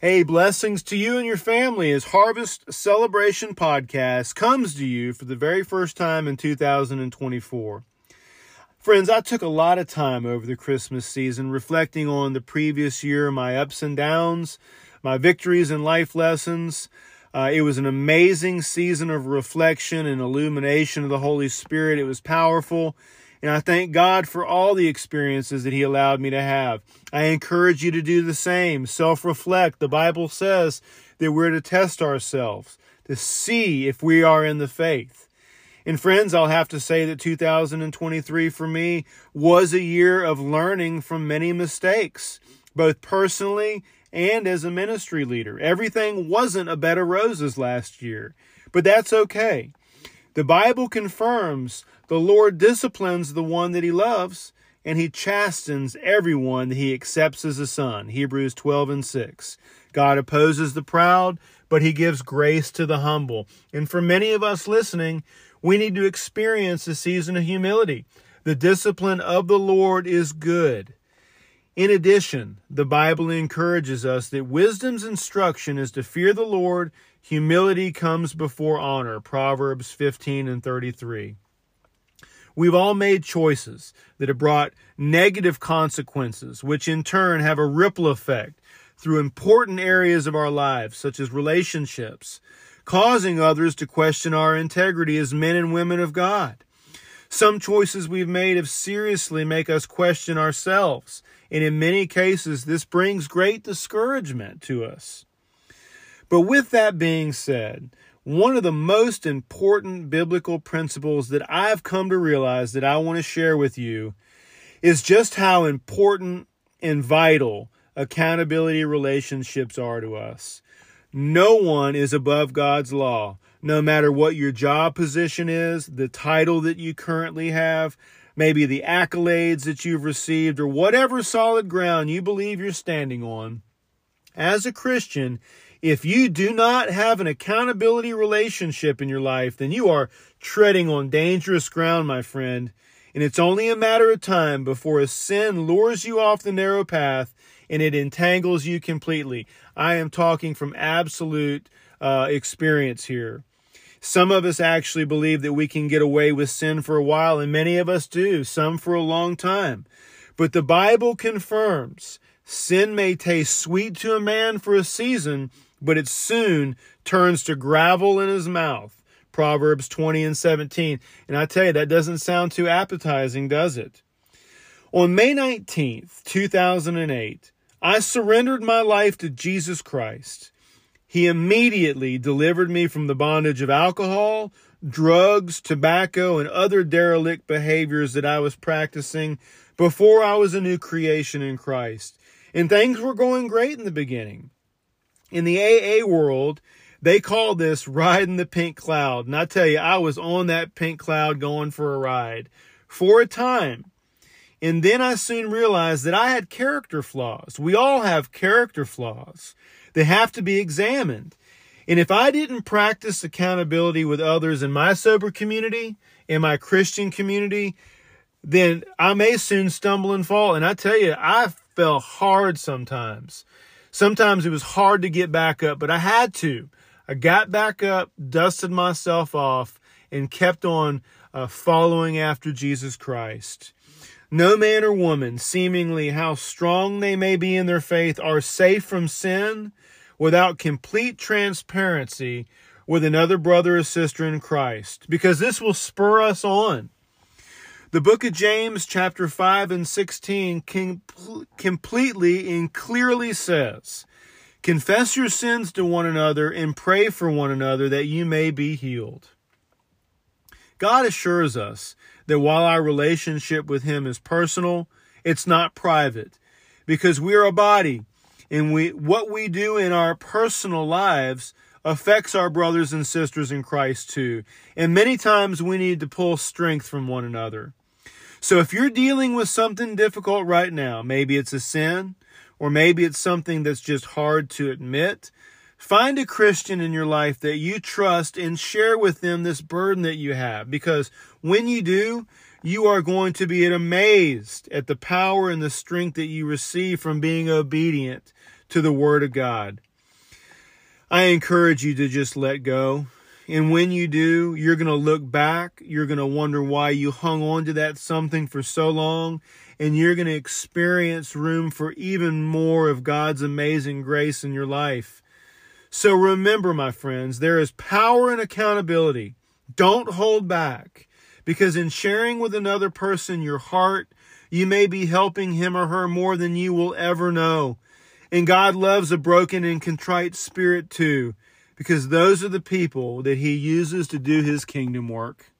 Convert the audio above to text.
Hey, blessings to you and your family as Harvest Celebration Podcast comes to you for the very first time in 2024. Friends, I took a lot of time over the Christmas season reflecting on the previous year, my ups and downs, my victories and life lessons. Uh, it was an amazing season of reflection and illumination of the Holy Spirit. It was powerful. And I thank God for all the experiences that He allowed me to have. I encourage you to do the same. Self reflect. The Bible says that we're to test ourselves to see if we are in the faith. And friends, I'll have to say that 2023 for me was a year of learning from many mistakes, both personally and as a ministry leader. Everything wasn't a bed of roses last year, but that's okay. The Bible confirms the Lord disciplines the one that he loves, and he chastens everyone that he accepts as a son. Hebrews 12 and 6. God opposes the proud, but he gives grace to the humble. And for many of us listening, we need to experience a season of humility. The discipline of the Lord is good. In addition, the Bible encourages us that wisdom's instruction is to fear the Lord. Humility comes before honor. Proverbs 15 and 33. We've all made choices that have brought negative consequences, which in turn have a ripple effect through important areas of our lives, such as relationships, causing others to question our integrity as men and women of God. Some choices we've made have seriously make us question ourselves, and in many cases, this brings great discouragement to us. But with that being said, one of the most important biblical principles that I've come to realize that I want to share with you is just how important and vital accountability relationships are to us. No one is above God's law, no matter what your job position is, the title that you currently have, maybe the accolades that you've received, or whatever solid ground you believe you're standing on. As a Christian, if you do not have an accountability relationship in your life, then you are treading on dangerous ground, my friend. And it's only a matter of time before a sin lures you off the narrow path and it entangles you completely. I am talking from absolute uh, experience here. Some of us actually believe that we can get away with sin for a while, and many of us do, some for a long time. But the Bible confirms sin may taste sweet to a man for a season, but it soon turns to gravel in his mouth. Proverbs 20 and 17. And I tell you, that doesn't sound too appetizing, does it? On May 19th, 2008, I surrendered my life to Jesus Christ. He immediately delivered me from the bondage of alcohol, drugs, tobacco, and other derelict behaviors that I was practicing before I was a new creation in Christ. And things were going great in the beginning. In the AA world, they call this riding the pink cloud. And I tell you, I was on that pink cloud going for a ride for a time. And then I soon realized that I had character flaws. We all have character flaws. They have to be examined. And if I didn't practice accountability with others in my sober community, in my Christian community, then I may soon stumble and fall. And I tell you, I fell hard sometimes. Sometimes it was hard to get back up, but I had to. I got back up, dusted myself off, and kept on uh, following after Jesus Christ. No man or woman, seemingly how strong they may be in their faith, are safe from sin without complete transparency with another brother or sister in Christ, because this will spur us on. The book of James, chapter 5 and 16, com- completely and clearly says, Confess your sins to one another and pray for one another that you may be healed. God assures us that while our relationship with Him is personal, it's not private because we're a body and we, what we do in our personal lives affects our brothers and sisters in Christ too. And many times we need to pull strength from one another. So if you're dealing with something difficult right now, maybe it's a sin, or maybe it's something that's just hard to admit, find a Christian in your life that you trust and share with them this burden that you have. Because when you do, you are going to be amazed at the power and the strength that you receive from being obedient to the Word of God. I encourage you to just let go. And when you do, you're going to look back. You're going to wonder why you hung on to that something for so long. And you're going to experience room for even more of God's amazing grace in your life. So remember, my friends, there is power in accountability. Don't hold back because in sharing with another person your heart, you may be helping him or her more than you will ever know. And God loves a broken and contrite spirit too because those are the people that he uses to do his kingdom work.